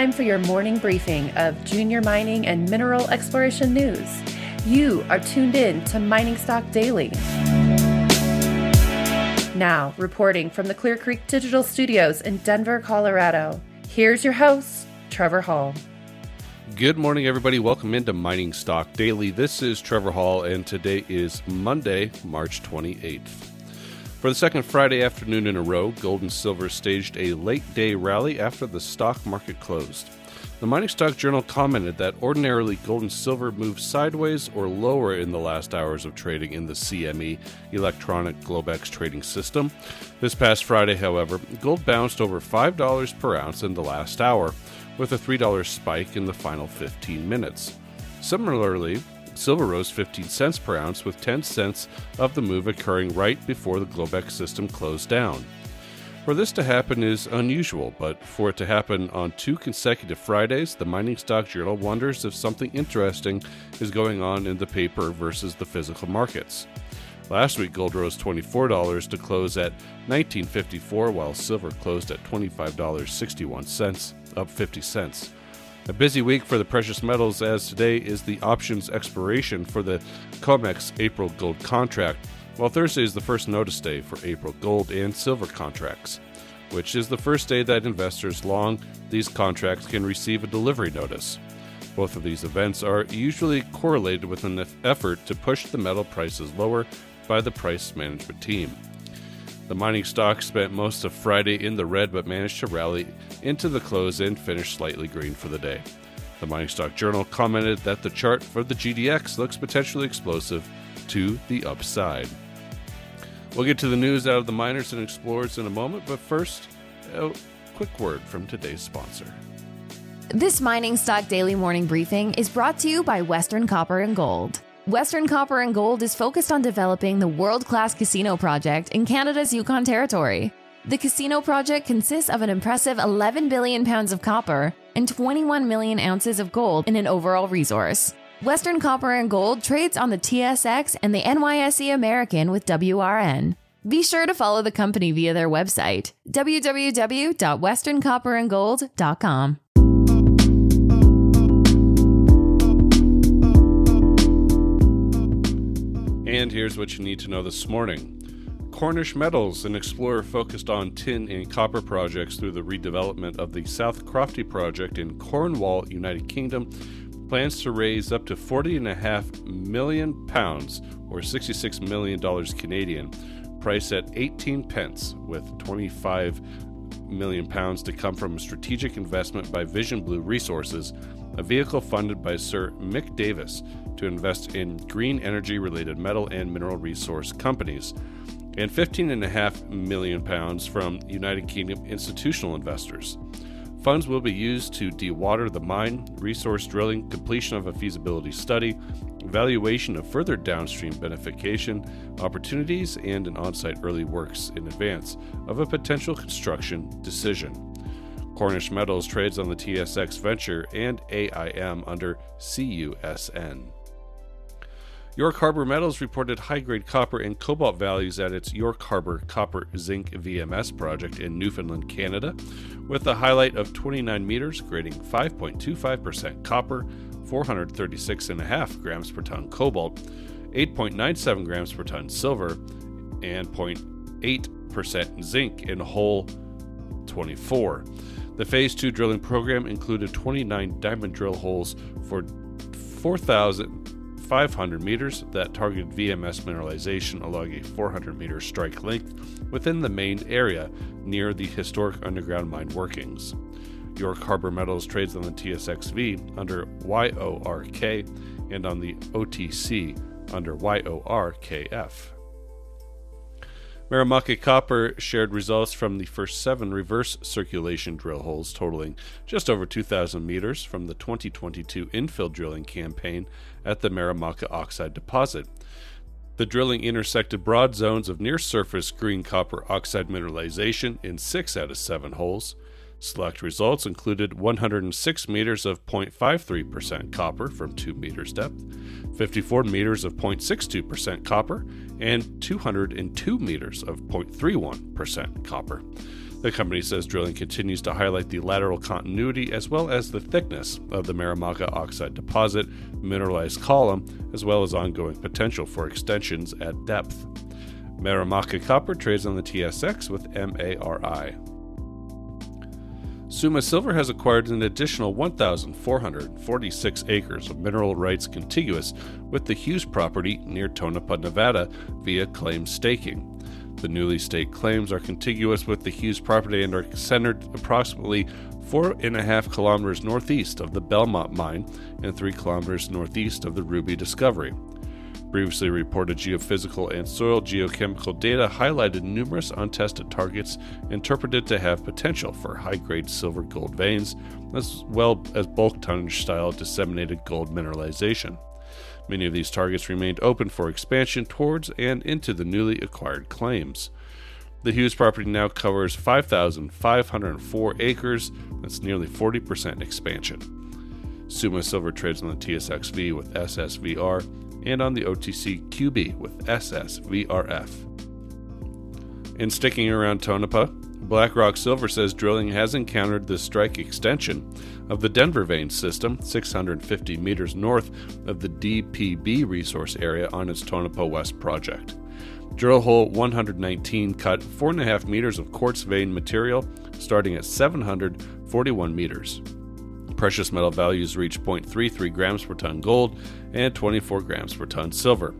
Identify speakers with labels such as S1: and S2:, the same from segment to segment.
S1: time for your morning briefing of junior mining and mineral exploration news. You are tuned in to Mining Stock Daily. Now, reporting from the Clear Creek Digital Studios in Denver, Colorado, here's your host, Trevor Hall.
S2: Good morning, everybody. Welcome into Mining Stock Daily. This is Trevor Hall, and today is Monday, March 28th. For the second Friday afternoon in a row, gold and silver staged a late day rally after the stock market closed. The Mining Stock Journal commented that ordinarily gold and silver move sideways or lower in the last hours of trading in the CME electronic Globex trading system. This past Friday, however, gold bounced over $5 per ounce in the last hour, with a $3 spike in the final 15 minutes. Similarly, Silver rose 15 cents per ounce, with 10 cents of the move occurring right before the Globex system closed down. For this to happen is unusual, but for it to happen on two consecutive Fridays, the Mining Stock Journal wonders if something interesting is going on in the paper versus the physical markets. Last week, gold rose $24 to close at 19.54, while silver closed at $25.61, up 50 cents. A busy week for the precious metals as today is the options expiration for the COMEX April gold contract, while Thursday is the first notice day for April gold and silver contracts, which is the first day that investors long these contracts can receive a delivery notice. Both of these events are usually correlated with an effort to push the metal prices lower by the price management team. The mining stock spent most of Friday in the red but managed to rally into the close and finish slightly green for the day. The Mining Stock Journal commented that the chart for the GDX looks potentially explosive to the upside. We'll get to the news out of the miners and explorers in a moment, but first, a quick word from today's sponsor.
S3: This Mining Stock Daily Morning Briefing is brought to you by Western Copper and Gold. Western Copper and Gold is focused on developing the world class casino project in Canada's Yukon Territory. The casino project consists of an impressive 11 billion pounds of copper and 21 million ounces of gold in an overall resource. Western Copper and Gold trades on the TSX and the NYSE American with WRN. Be sure to follow the company via their website, www.westerncopperandgold.com.
S2: And here's what you need to know this morning. Cornish Metals, an explorer focused on tin and copper projects through the redevelopment of the South Crofty project in Cornwall, United Kingdom, plans to raise up to 40.5 million pounds or 66 million dollars Canadian, priced at 18 pence, with 25 million pounds to come from a strategic investment by Vision Blue Resources, a vehicle funded by Sir Mick Davis to invest in green energy related metal and mineral resource companies, and 15.5 million pounds from United Kingdom institutional investors. Funds will be used to dewater the mine, resource drilling, completion of a feasibility study, evaluation of further downstream beneficiation opportunities, and an on site early works in advance of a potential construction decision. Cornish Metals trades on the TSX Venture and AIM under CUSN. York Harbor Metals reported high grade copper and cobalt values at its York Harbor Copper Zinc VMS project in Newfoundland, Canada, with a highlight of 29 meters grading 5.25% copper, 436.5 grams per ton cobalt, 8.97 grams per ton silver, and 0.8% zinc in hole 24. The Phase 2 drilling program included 29 diamond drill holes for 4,000. 500 meters that targeted VMS mineralization along a 400 meter strike length within the main area near the historic underground mine workings. York Harbor Metals trades on the TSXV under YORK and on the OTC under YORKF. Marimaca Copper shared results from the first seven reverse circulation drill holes, totaling just over 2,000 meters from the 2022 infill drilling campaign at the Marimaca Oxide deposit. The drilling intersected broad zones of near surface green copper oxide mineralization in six out of seven holes. Select results included 106 meters of 0.53% copper from 2 meters depth, 54 meters of 0.62% copper, and 202 meters of 0.31% copper. The company says drilling continues to highlight the lateral continuity as well as the thickness of the Marimaca oxide deposit, mineralized column, as well as ongoing potential for extensions at depth. Marimaca Copper trades on the TSX with MARI. Summa Silver has acquired an additional 1,446 acres of mineral rights contiguous with the Hughes property near Tonopah, Nevada, via claim staking. The newly staked claims are contiguous with the Hughes property and are centered approximately four and a half kilometers northeast of the Belmont mine and three kilometers northeast of the Ruby discovery. Previously reported geophysical and soil geochemical data highlighted numerous untested targets interpreted to have potential for high grade silver gold veins, as well as bulk tonnage style disseminated gold mineralization. Many of these targets remained open for expansion towards and into the newly acquired claims. The Hughes property now covers 5,504 acres, that's nearly 40% expansion. Summa Silver trades on the TSXV with SSVR and on the OTC QB with SSVRF. In sticking around Tonopah, BlackRock Silver says drilling has encountered the strike extension of the Denver vein system, 650 meters north of the DPB resource area on its Tonopah West project. Drill hole 119 cut 4.5 meters of quartz vein material starting at 741 meters. Precious metal values reached 0.33 grams per ton gold and 24 grams per ton silver.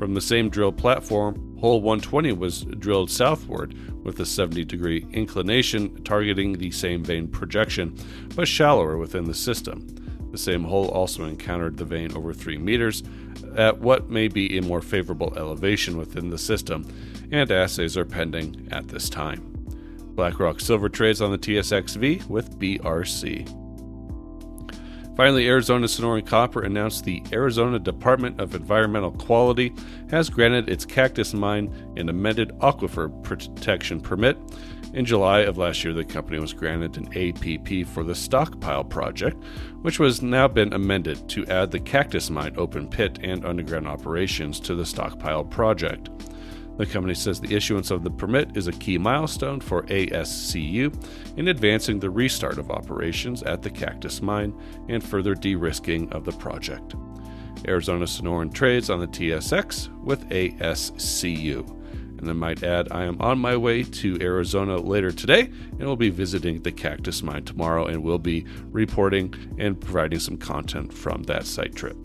S2: From the same drill platform, hole 120 was drilled southward with a 70 degree inclination targeting the same vein projection, but shallower within the system. The same hole also encountered the vein over 3 meters at what may be a more favorable elevation within the system, and assays are pending at this time. BlackRock Silver trades on the TSXV with BRC. Finally, Arizona Sonoran Copper announced the Arizona Department of Environmental Quality has granted its Cactus Mine an amended aquifer protection permit. In July of last year, the company was granted an APP for the Stockpile project, which was now been amended to add the Cactus Mine open pit and underground operations to the Stockpile project. The company says the issuance of the permit is a key milestone for ASCU in advancing the restart of operations at the Cactus Mine and further de risking of the project. Arizona Sonoran trades on the TSX with ASCU. And I might add, I am on my way to Arizona later today and will be visiting the Cactus Mine tomorrow and will be reporting and providing some content from that site trip.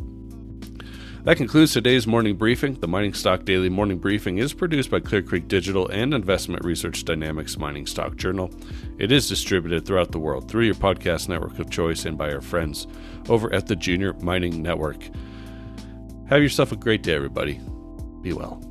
S2: That concludes today's morning briefing. The Mining Stock Daily Morning Briefing is produced by Clear Creek Digital and Investment Research Dynamics Mining Stock Journal. It is distributed throughout the world through your podcast network of choice and by our friends over at the Junior Mining Network. Have yourself a great day, everybody. Be well.